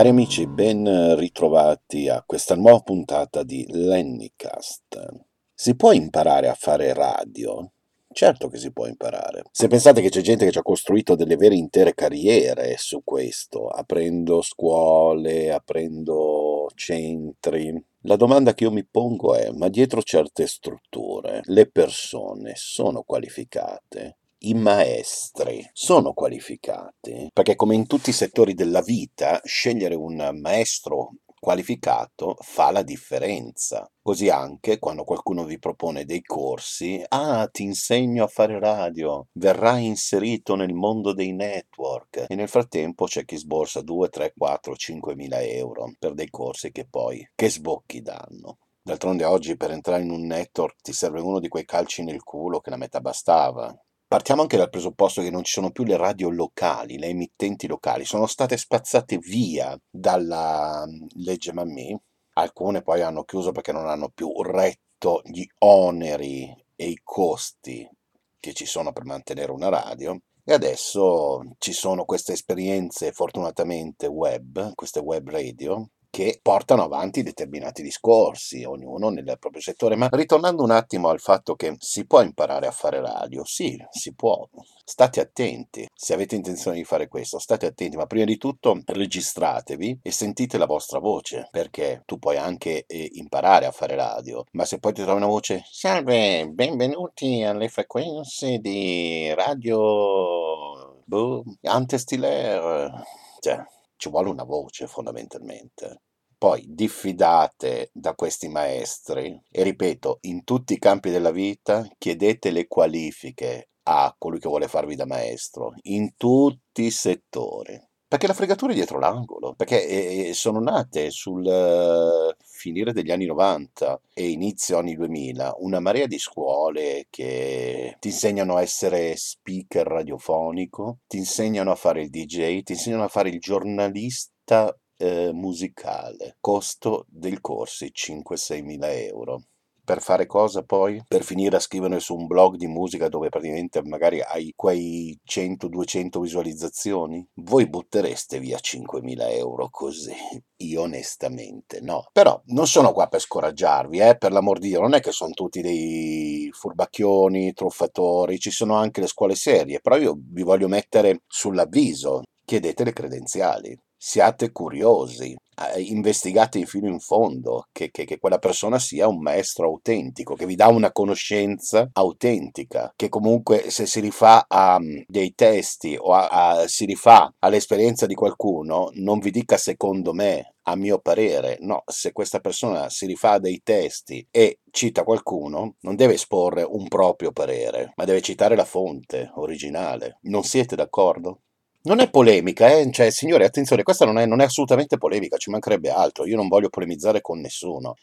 Cari amici, ben ritrovati a questa nuova puntata di Lennycast. Si può imparare a fare radio? Certo che si può imparare. Se pensate che c'è gente che ci ha costruito delle vere intere carriere su questo, aprendo scuole, aprendo centri, la domanda che io mi pongo è, ma dietro certe strutture le persone sono qualificate? I maestri sono qualificati, perché come in tutti i settori della vita, scegliere un maestro qualificato fa la differenza. Così anche quando qualcuno vi propone dei corsi, ah, ti insegno a fare radio, verrai inserito nel mondo dei network e nel frattempo c'è chi sborsa 2, 3, 4, 5 mila euro per dei corsi che poi che sbocchi danno. D'altronde oggi per entrare in un network ti serve uno di quei calci nel culo che la metà bastava. Partiamo anche dal presupposto che non ci sono più le radio locali, le emittenti locali, sono state spazzate via dalla mm, legge Mammì, alcune poi hanno chiuso perché non hanno più retto gli oneri e i costi che ci sono per mantenere una radio. E adesso ci sono queste esperienze fortunatamente web, queste web radio, che portano avanti determinati discorsi, ognuno nel proprio settore. Ma ritornando un attimo al fatto che si può imparare a fare radio, sì, si può. State attenti, se avete intenzione di fare questo, state attenti, ma prima di tutto registratevi e sentite la vostra voce, perché tu puoi anche eh, imparare a fare radio, ma se poi ti trovi una voce, salve, benvenuti alle frequenze di radio boh, Antestiller, cioè ci vuole una voce fondamentalmente. Poi diffidate da questi maestri e ripeto, in tutti i campi della vita chiedete le qualifiche a colui che vuole farvi da maestro, in tutti i settori. Perché la fregatura è dietro l'angolo, perché eh, sono nate sul finire degli anni 90 e inizio anni 2000 una marea di scuole che ti insegnano a essere speaker radiofonico, ti insegnano a fare il DJ, ti insegnano a fare il giornalista eh, musicale. Costo del corso 5-6 mila euro. Per fare cosa poi? Per finire a scrivere su un blog di musica dove praticamente magari hai quei 100-200 visualizzazioni? Voi buttereste via 5.000 euro così? Io onestamente no. Però non sono qua per scoraggiarvi, eh, per l'amor di Dio, non è che sono tutti dei furbacchioni, truffatori, ci sono anche le scuole serie, però io vi voglio mettere sull'avviso, chiedete le credenziali siate curiosi, eh, investigate fino in fondo che, che, che, quella persona sia un maestro autentico, che vi dà una conoscenza autentica, che comunque se si rifà a um, dei testi o a, a, si rifà all'esperienza di qualcuno, non vi dica secondo me, a mio parere, no, se questa persona si rifà a dei testi e cita qualcuno, non deve esporre un proprio parere, ma deve citare la fonte originale. Non siete d'accordo? Non è polemica, eh? cioè, signore, attenzione, questa non è, non è assolutamente polemica, ci mancherebbe altro, io non voglio polemizzare con nessuno.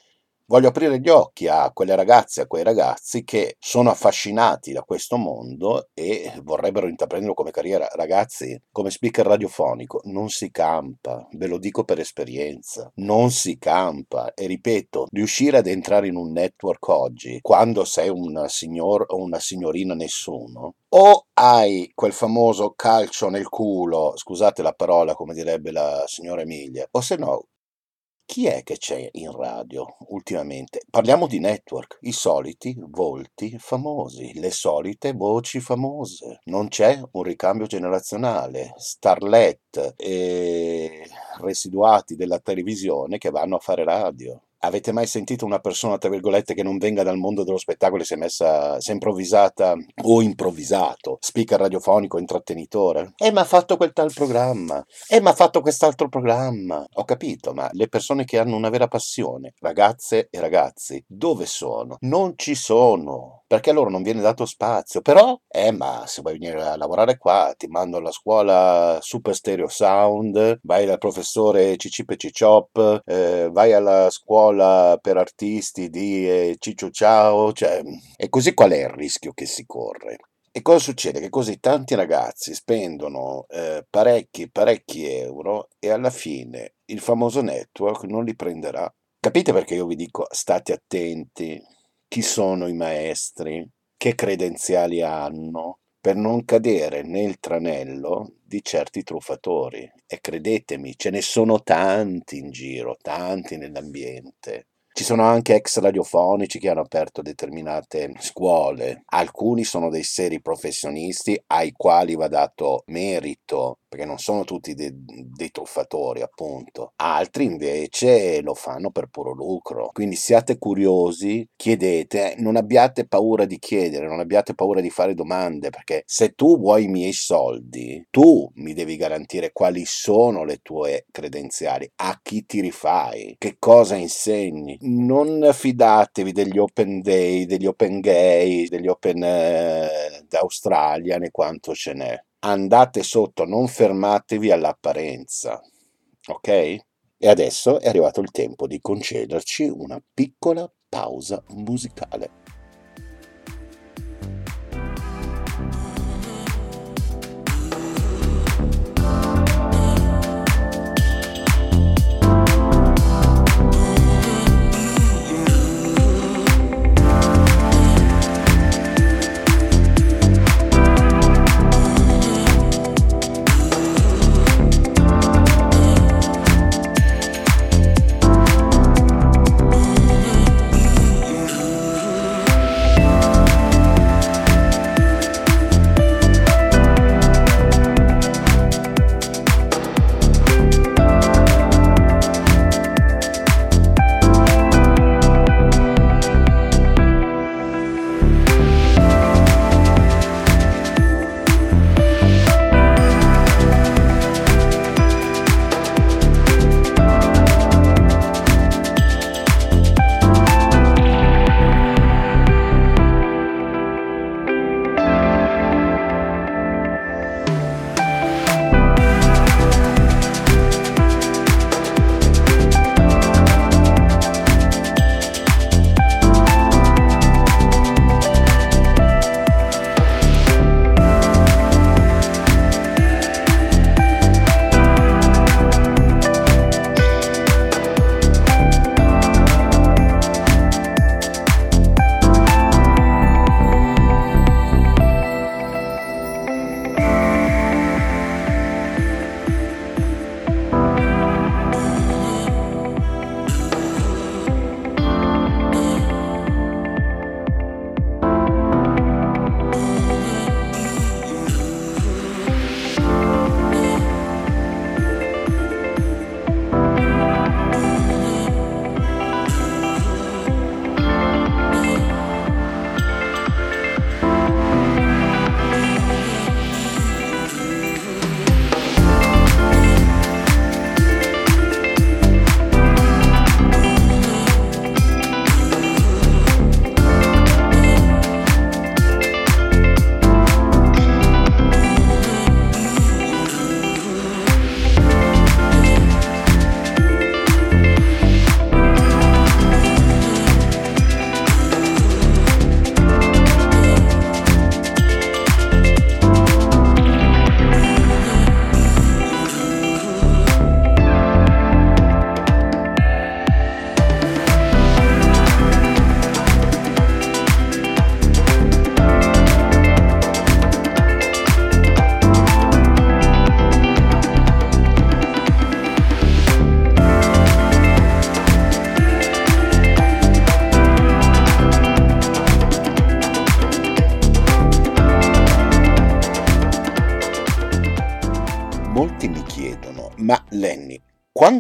Voglio aprire gli occhi a quelle ragazze a quei ragazzi che sono affascinati da questo mondo e vorrebbero intraprenderlo come carriera. Ragazzi, come speaker radiofonico non si campa, ve lo dico per esperienza, non si campa. E ripeto, riuscire ad entrare in un network oggi, quando sei un signor o una signorina nessuno, o hai quel famoso calcio nel culo, scusate la parola come direbbe la signora Emilia, o se no chi è che c'è in radio ultimamente? Parliamo di network, i soliti volti famosi, le solite voci famose. Non c'è un ricambio generazionale, starlet e residuati della televisione che vanno a fare radio. Avete mai sentito una persona, tra virgolette, che non venga dal mondo dello spettacolo e si è messa, si è improvvisata o improvvisato, speaker radiofonico, intrattenitore? E mi ha fatto quel tal programma, e mi ha fatto quest'altro programma. Ho capito, ma le persone che hanno una vera passione, ragazze e ragazzi, dove sono? Non ci sono, perché a loro non viene dato spazio. Però, eh, ma se vuoi venire a lavorare qua, ti mando alla scuola Super Stereo Sound, vai dal professore Cicip e Ciciop, eh, vai alla scuola per artisti di eh, Ciccio Ciao, cioè, e così qual è il rischio che si corre? E cosa succede? Che così tanti ragazzi spendono eh, parecchi, parecchi euro e alla fine il famoso network non li prenderà. Capite perché io vi dico state attenti? Chi sono i maestri? Che credenziali hanno? per non cadere nel tranello di certi truffatori. E credetemi, ce ne sono tanti in giro, tanti nell'ambiente. Ci sono anche ex radiofonici che hanno aperto determinate scuole, alcuni sono dei seri professionisti ai quali va dato merito, perché non sono tutti de- dei truffatori, appunto. Altri invece lo fanno per puro lucro. Quindi siate curiosi, chiedete, non abbiate paura di chiedere, non abbiate paura di fare domande, perché se tu vuoi i miei soldi, tu mi devi garantire quali sono le tue credenziali, a chi ti rifai, che cosa insegni. Non fidatevi degli open day, degli open gay, degli open eh, d'Australia, né quanto ce n'è andate sotto, non fermatevi all'apparenza, ok? E adesso è arrivato il tempo di concederci una piccola pausa musicale.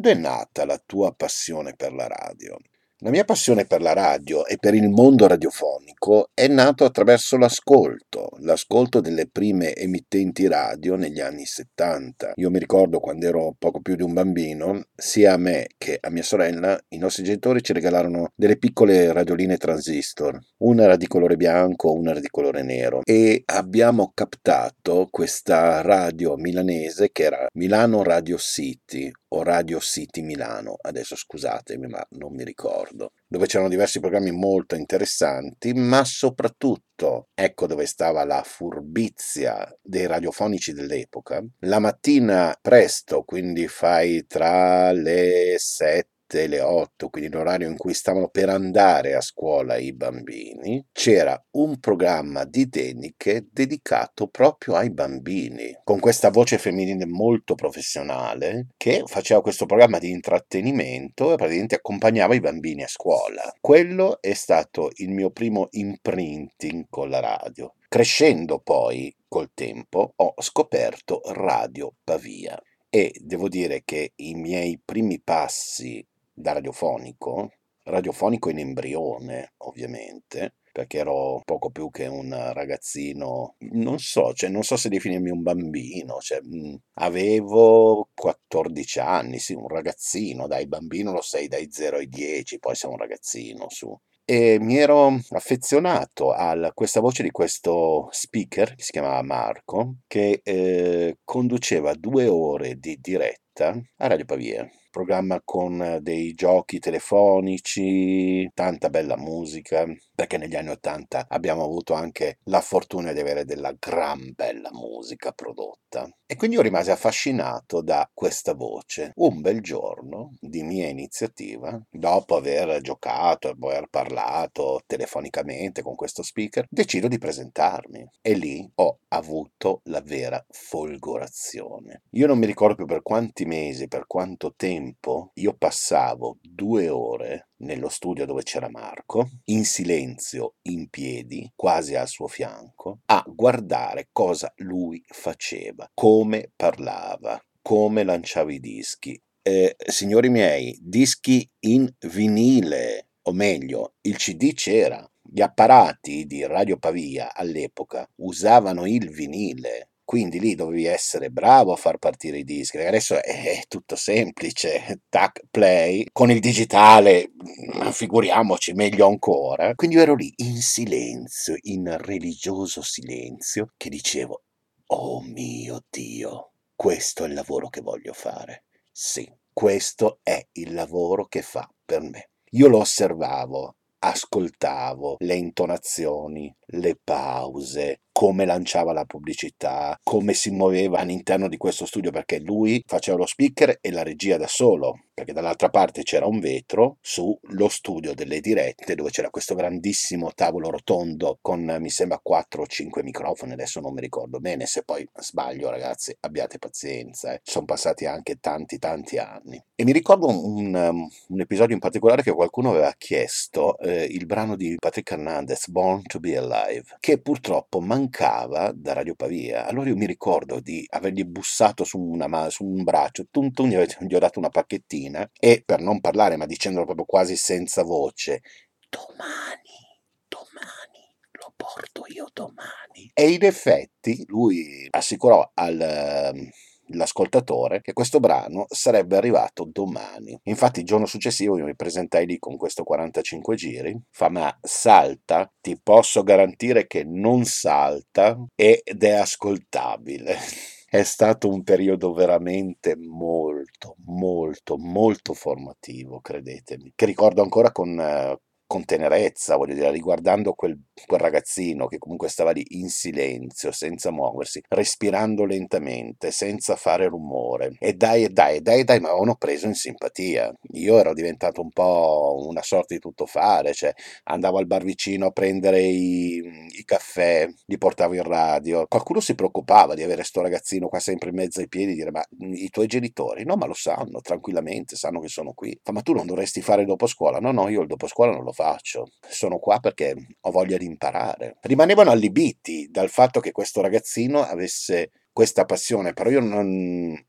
È nata la tua passione per la radio? La mia passione per la radio e per il mondo radiofonico è nato attraverso l'ascolto, l'ascolto delle prime emittenti radio negli anni 70. Io mi ricordo quando ero poco più di un bambino, sia a me che a mia sorella, i nostri genitori ci regalarono delle piccole radioline transistor. Una era di colore bianco, una era di colore nero e abbiamo captato questa radio milanese che era Milano Radio City o Radio City Milano, adesso scusatemi ma non mi ricordo ricordo, dove c'erano diversi programmi molto interessanti, ma soprattutto, ecco dove stava la furbizia dei radiofonici dell'epoca, la mattina presto, quindi fai tra le 7 7 e le 8, quindi l'orario in cui stavano per andare a scuola i bambini, c'era un programma di Deniche dedicato proprio ai bambini, con questa voce femminile molto professionale che faceva questo programma di intrattenimento e praticamente accompagnava i bambini a scuola. Quello è stato il mio primo imprinting con la radio. Crescendo poi col tempo ho scoperto Radio Pavia e devo dire che i miei primi passi da radiofonico, radiofonico in embrione ovviamente, perché ero poco più che un ragazzino, non so, cioè, non so se definirmi un bambino, cioè, mh, avevo 14 anni, sì, un ragazzino, dai, bambino lo sei dai 0 ai 10, poi sei un ragazzino su. E mi ero affezionato a questa voce di questo speaker, che si chiamava Marco, che eh, conduceva due ore di diretta a Radio Pavia programma con dei giochi telefonici, tanta bella musica, perché negli anni Ottanta abbiamo avuto anche la fortuna di avere della gran bella musica prodotta. E quindi io rimasi affascinato da questa voce. Un bel giorno, di mia iniziativa, dopo aver giocato e poi aver parlato telefonicamente con questo speaker, decido di presentarmi. E lì ho avuto la vera folgorazione. Io non mi ricordo più per quanti mesi, per quanto tempo, tempo io passavo due ore nello studio dove c'era Marco, in silenzio, in piedi, quasi al suo fianco, a guardare cosa lui faceva, come parlava, come lanciava i dischi. Eh, signori miei, dischi in vinile, o meglio, il CD c'era. Gli apparati di Radio Pavia all'epoca usavano il vinile, quindi lì dovevi essere bravo a far partire i dischi. Adesso è tutto semplice, tac, play. Con il digitale, mm, figuriamoci, meglio ancora. Quindi io ero lì in silenzio, in religioso silenzio, che dicevo, oh mio Dio, questo è il lavoro che voglio fare. Sì, questo è il lavoro che fa per me. Io lo osservavo, ascoltavo le intonazioni, le pause, come lanciava la pubblicità, come si muoveva all'interno di questo studio, perché lui faceva lo speaker e la regia da solo, perché dall'altra parte c'era un vetro sullo studio delle dirette dove c'era questo grandissimo tavolo rotondo con mi sembra 4 o 5 microfoni, adesso non mi ricordo bene, se poi sbaglio ragazzi abbiate pazienza, eh. sono passati anche tanti tanti anni. E mi ricordo un, um, un episodio in particolare che qualcuno aveva chiesto, eh, il brano di Patrick Hernandez, Born to be Alive, che purtroppo mancava da Radio Pavia. Allora io mi ricordo di avergli bussato su, una, su un braccio, tum tum, gli, ho dato una pacchettina e per non parlare, ma dicendolo proprio quasi senza voce, domani, domani, lo porto io domani. E in effetti lui assicurò al l'ascoltatore che questo brano sarebbe arrivato domani. Infatti il giorno successivo io mi presentai lì con questo 45 giri, fa ma salta, ti posso garantire che non salta ed è ascoltabile. È stato un periodo veramente molto, molto, molto formativo, credetemi, che ricordo ancora con, eh, con tenerezza, voglio dire, riguardando quel, quel, ragazzino che comunque stava lì in silenzio, senza muoversi, respirando lentamente, senza fare rumore. E dai, dai, dai, dai, ma avevano preso in simpatia. Io ero diventato un po' una sorta di tuttofare, cioè andavo al bar vicino a prendere i, i caffè, li portavo in radio. Qualcuno si preoccupava di avere sto ragazzino qua sempre in mezzo ai piedi, dire ma i tuoi genitori? No, ma lo sanno, tranquillamente, sanno che sono qui. Fa, ma tu non dovresti fare dopo scuola? No, no, io il dopo scuola non lo faccio, sono qua perché ho voglia di imparare. Rimanevano allibiti dal fatto che questo ragazzino avesse questa passione, però io non...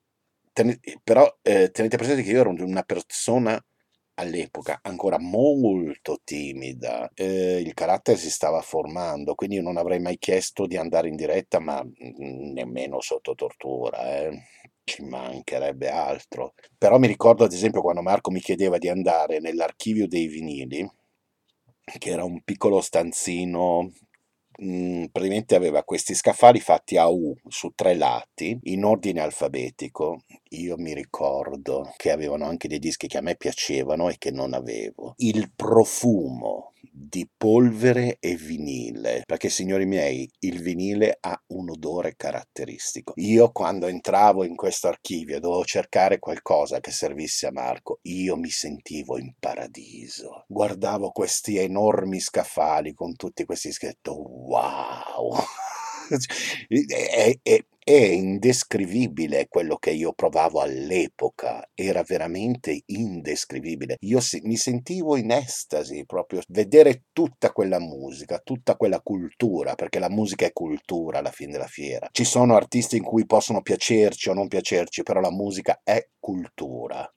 Ten... però eh, tenete presente che io ero una persona all'epoca ancora molto timida, eh, il carattere si stava formando, quindi io non avrei mai chiesto di andare in diretta, ma nemmeno sotto tortura. Eh ci mancherebbe altro. Però mi ricordo ad esempio quando Marco mi chiedeva di andare nell'archivio dei vinili, che era un piccolo stanzino mh, praticamente aveva questi scaffali fatti a U su tre lati in ordine alfabetico. Io mi ricordo che avevano anche dei dischi che a me piacevano e che non avevo. Il profumo di polvere e vinile, perché signori miei, il vinile ha un odore caratteristico. Io quando entravo in questo archivio e dovevo cercare qualcosa che servisse a Marco, io mi sentivo in paradiso. Guardavo questi enormi scaffali con tutti questi scritti, wow! è, è, è indescrivibile quello che io provavo all'epoca, era veramente indescrivibile. Io se, mi sentivo in estasi proprio vedere tutta quella musica, tutta quella cultura, perché la musica è cultura alla fine della fiera. Ci sono artisti in cui possono piacerci o non piacerci, però la musica è cultura.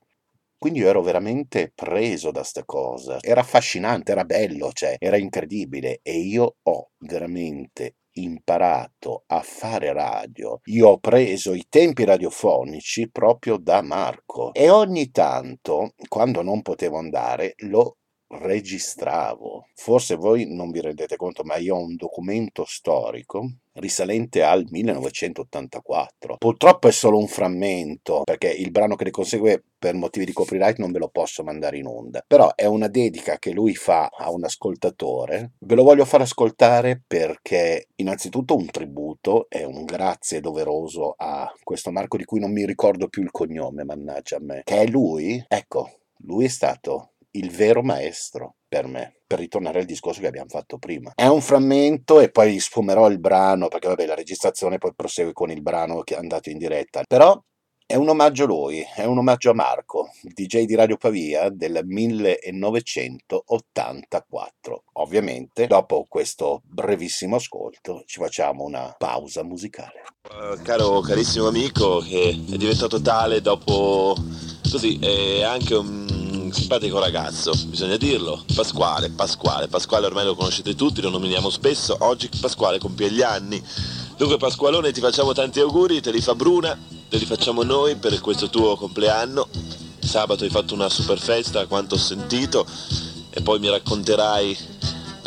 Quindi io ero veramente preso da sta cosa. Era affascinante, era bello, cioè, era incredibile e io ho veramente imparato a fare radio, io ho preso i tempi radiofonici proprio da Marco e ogni tanto, quando non potevo andare, lo registravo. Forse voi non vi rendete conto, ma io ho un documento storico risalente al 1984. Purtroppo è solo un frammento, perché il brano che ne consegue per motivi di copyright non ve lo posso mandare in onda, però è una dedica che lui fa a un ascoltatore. Ve lo voglio far ascoltare perché innanzitutto un tributo è un grazie doveroso a questo Marco di cui non mi ricordo più il cognome, mannaggia a me, che è lui. Ecco, lui è stato il vero maestro per me, per ritornare al discorso che abbiamo fatto prima. È un frammento e poi sfumerò il brano, perché vabbè la registrazione poi prosegue con il brano che è andato in diretta, però è un omaggio a lui, è un omaggio a Marco, DJ di Radio Pavia del 1984. Ovviamente, dopo questo brevissimo ascolto, ci facciamo una pausa musicale. Uh, caro, carissimo amico, che è diventato tale dopo così, è anche un simpatico ragazzo, bisogna dirlo. Pasquale, Pasquale, Pasquale ormai lo conoscete tutti, lo nominiamo spesso. Oggi Pasquale compie gli anni. Dunque Pasqualone ti facciamo tanti auguri, te li fa Bruna, te li facciamo noi per questo tuo compleanno. Sabato hai fatto una super festa, quanto ho sentito, e poi mi racconterai,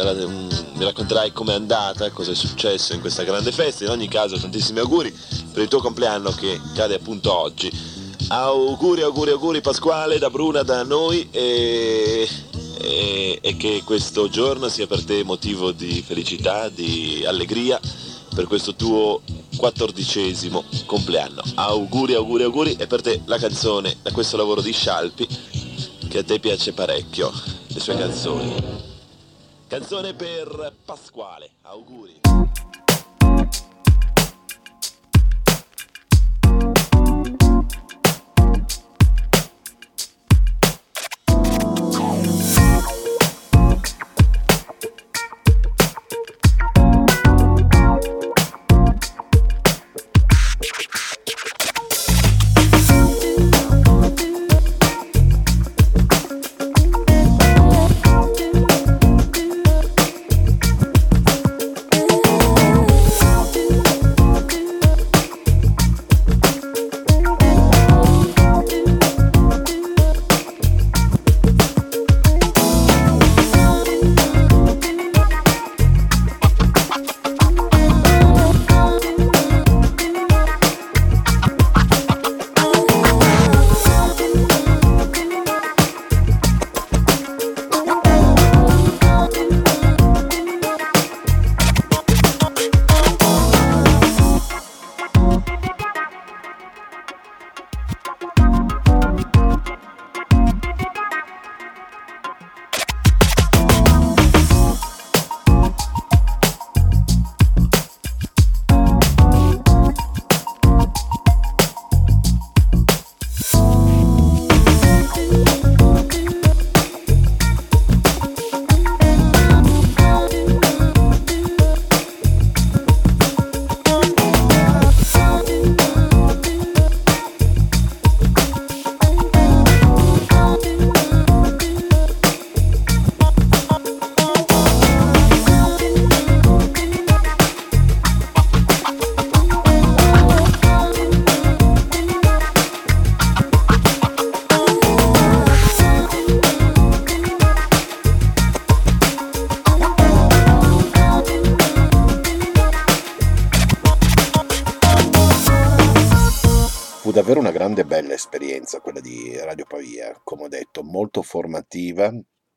mm, mi racconterai com'è andata, cosa è successo in questa grande festa. In ogni caso tantissimi auguri per il tuo compleanno che cade appunto oggi. Auguri, auguri, auguri Pasquale da Bruna da noi e, e, e, che questo giorno sia per te motivo di felicità, di allegria per questo tuo quattordicesimo compleanno. Auguri, auguri, auguri e per te la canzone da questo lavoro di Scialpi che a te piace parecchio, le sue canzoni. Canzone per Pasquale, auguri. Esperienza quella di Radio Pavia, come ho detto, molto formativa,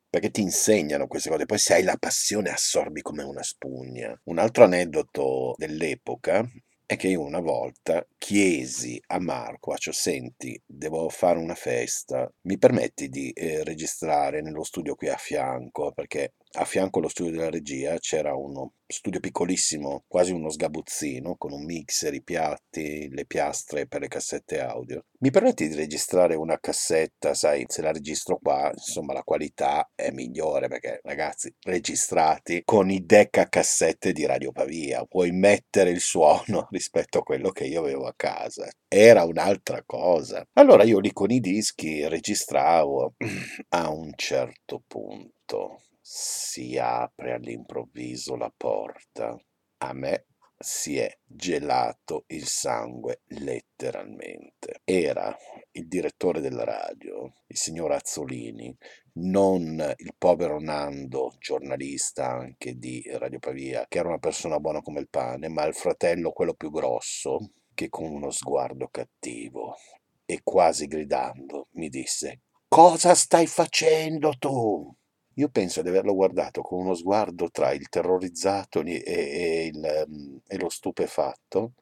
perché ti insegnano queste cose, poi se hai la passione assorbi come una spugna. Un altro aneddoto dell'epoca è che io una volta chiesi a Marco, Accio, senti, devo fare una festa, mi permetti di eh, registrare nello studio qui a fianco, perché a fianco allo studio della regia c'era uno studio piccolissimo, quasi uno sgabuzzino, con un mixer, i piatti, le piastre per le cassette audio. Mi permetti di registrare una cassetta, sai, se la registro qua, insomma la qualità è migliore perché ragazzi, registrati con i deca cassette di Radio Pavia, puoi mettere il suono rispetto a quello che io avevo a casa. Era un'altra cosa. Allora io lì con i dischi registravo a un certo punto si apre all'improvviso la porta. A me si è gelato il sangue letteralmente. Era il direttore della radio, il signor Azzolini, non il povero Nando, giornalista anche di Radio Pavia, che era una persona buona come il pane, ma il fratello, quello più grosso, che con uno sguardo cattivo e quasi gridando mi disse Cosa stai facendo tu? Io penso di averlo guardato con uno sguardo tra il terrorizzato e, e, il, mm, e lo stupefatto.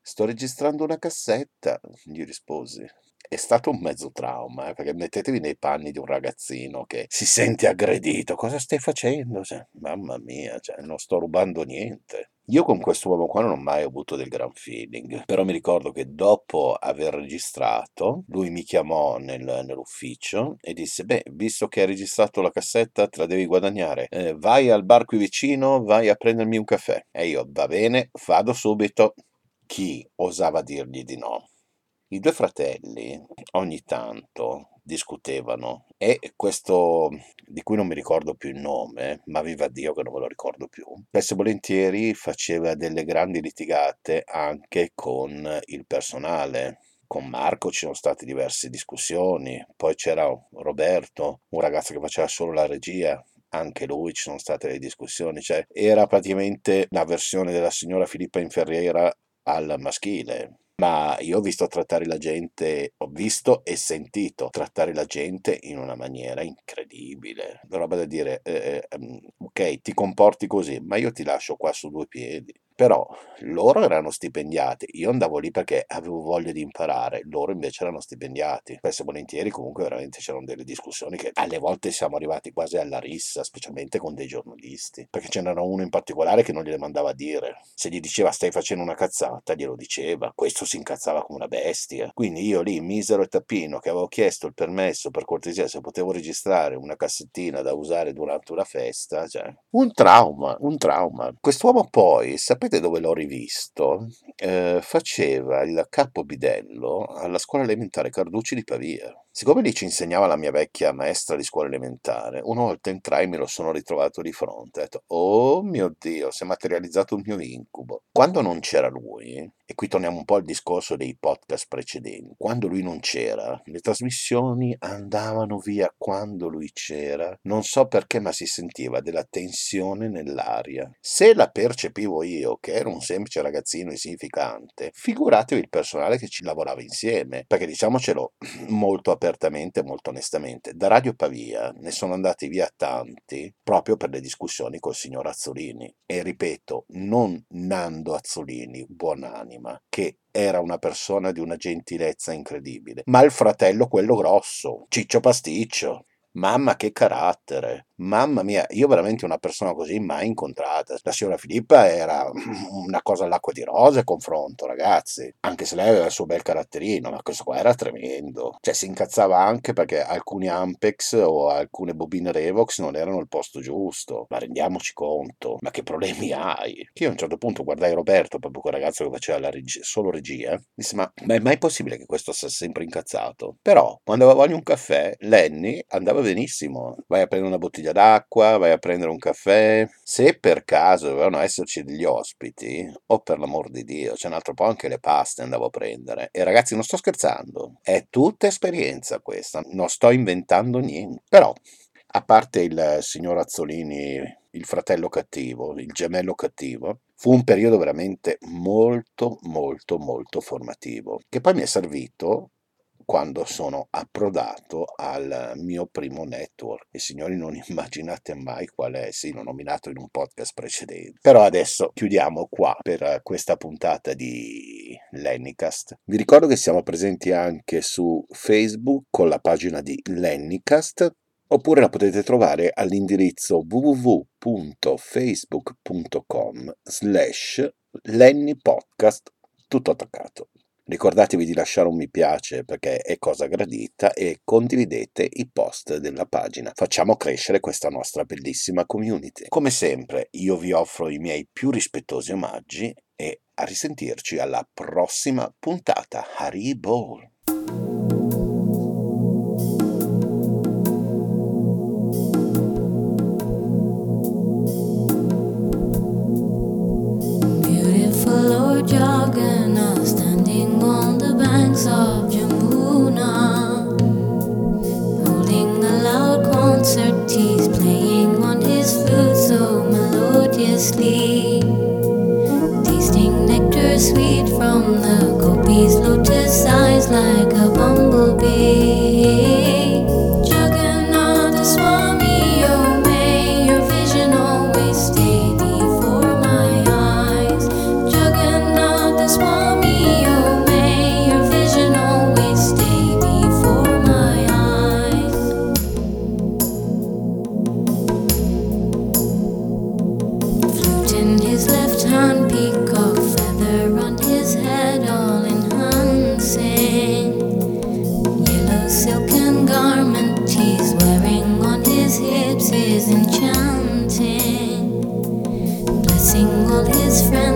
Sto registrando una cassetta, gli risposi. È stato un mezzo trauma, eh, perché mettetevi nei panni di un ragazzino che si sente aggredito. Cosa stai facendo? Cioè, mamma mia, cioè, non sto rubando niente. Io con questo uomo qua non ho mai avuto del gran feeling, però mi ricordo che dopo aver registrato, lui mi chiamò nel, nell'ufficio e disse, beh, visto che hai registrato la cassetta, te la devi guadagnare, eh, vai al bar qui vicino, vai a prendermi un caffè. E io, va bene, vado subito. Chi osava dirgli di no? I due fratelli ogni tanto discutevano e questo di cui non mi ricordo più il nome, ma viva Dio che non me lo ricordo più, spesso e volentieri faceva delle grandi litigate anche con il personale. Con Marco ci sono state diverse discussioni, poi c'era Roberto, un ragazzo che faceva solo la regia, anche lui ci sono state le discussioni, cioè era praticamente la versione della signora Filippa Inferriera al maschile ma io ho visto trattare la gente, ho visto e sentito trattare la gente in una maniera incredibile. Roba da dire, eh, eh, ok, ti comporti così, ma io ti lascio qua su due piedi. Però loro erano stipendiati, io andavo lì perché avevo voglia di imparare, loro invece erano stipendiati. Spesso e volentieri comunque veramente c'erano delle discussioni che alle volte siamo arrivati quasi alla rissa, specialmente con dei giornalisti, perché ce n'era uno in particolare che non gliele mandava a dire. Se gli diceva stai facendo una cazzata, glielo diceva, questo si incazzava come una bestia. Quindi io lì, misero e tappino, che avevo chiesto il permesso per cortesia se potevo registrare una cassettina da usare durante una festa, cioè un trauma, un trauma. Quest'uomo poi, sapete sapete dove l'ho rivisto? Eh, faceva il capo bidello alla scuola elementare Carducci di Pavia. Siccome lì ci insegnava la mia vecchia maestra di scuola elementare, una volta entrai e me lo sono ritrovato di fronte. Ho detto, oh mio Dio, si è materializzato un mio incubo. Quando non c'era lui, e qui torniamo un po' al discorso dei podcast precedenti, quando lui non c'era, le trasmissioni andavano via quando lui c'era. Non so perché, ma si sentiva della tensione nell'aria. Se la percepivo io, che ero un semplice ragazzino insignificante, figuratevi il personale che ci lavorava insieme, perché diciamocelo molto apertamente molto onestamente. Da Radio Pavia ne sono andati via tanti proprio per le discussioni col signor Azzolini. E ripeto, non Nando Azzolini, buonanima, che era una persona di una gentilezza incredibile, ma il fratello quello grosso, Ciccio Pasticcio. Mamma che carattere! Mamma mia, io veramente una persona così mai incontrata. La signora Filippa era una cosa all'acqua di rose confronto, ragazzi. Anche se lei aveva il suo bel caratterino, ma questo qua era tremendo. Cioè si incazzava anche perché alcuni Ampex o alcune bobine Revox non erano il posto giusto. Ma rendiamoci conto, ma che problemi hai? Che io a un certo punto guardai Roberto, proprio quel ragazzo che faceva la regia, solo regia, disse ma, ma è mai possibile che questo sia sempre incazzato? Però quando aveva voglia un caffè, Lenny andava benissimo. Vai a prendere una bottiglia d'acqua, vai a prendere un caffè. Se per caso dovevano esserci degli ospiti, o oh per l'amor di Dio, c'è un altro po' anche le paste andavo a prendere. E ragazzi, non sto scherzando, è tutta esperienza questa, non sto inventando niente. Però, a parte il signor Azzolini, il fratello cattivo, il gemello cattivo, Fu un periodo veramente molto, molto, molto formativo, che poi mi è servito quando sono approdato al mio primo network. E signori, non immaginate mai qual è, sì, l'ho nominato in un podcast precedente. Però adesso chiudiamo qua per questa puntata di Lennycast. Vi ricordo che siamo presenti anche su Facebook con la pagina di Lennycast oppure la potete trovare all'indirizzo www.facebook.com slash lennypodcast tutto attaccato. Ricordatevi di lasciare un mi piace perché è cosa gradita e condividete i post della pagina. Facciamo crescere questa nostra bellissima community. Come sempre, io vi offro i miei più rispettosi omaggi e a risentirci alla prossima puntata. Haribo! silken garment he's wearing on his hips is enchanting, blessing all his friends.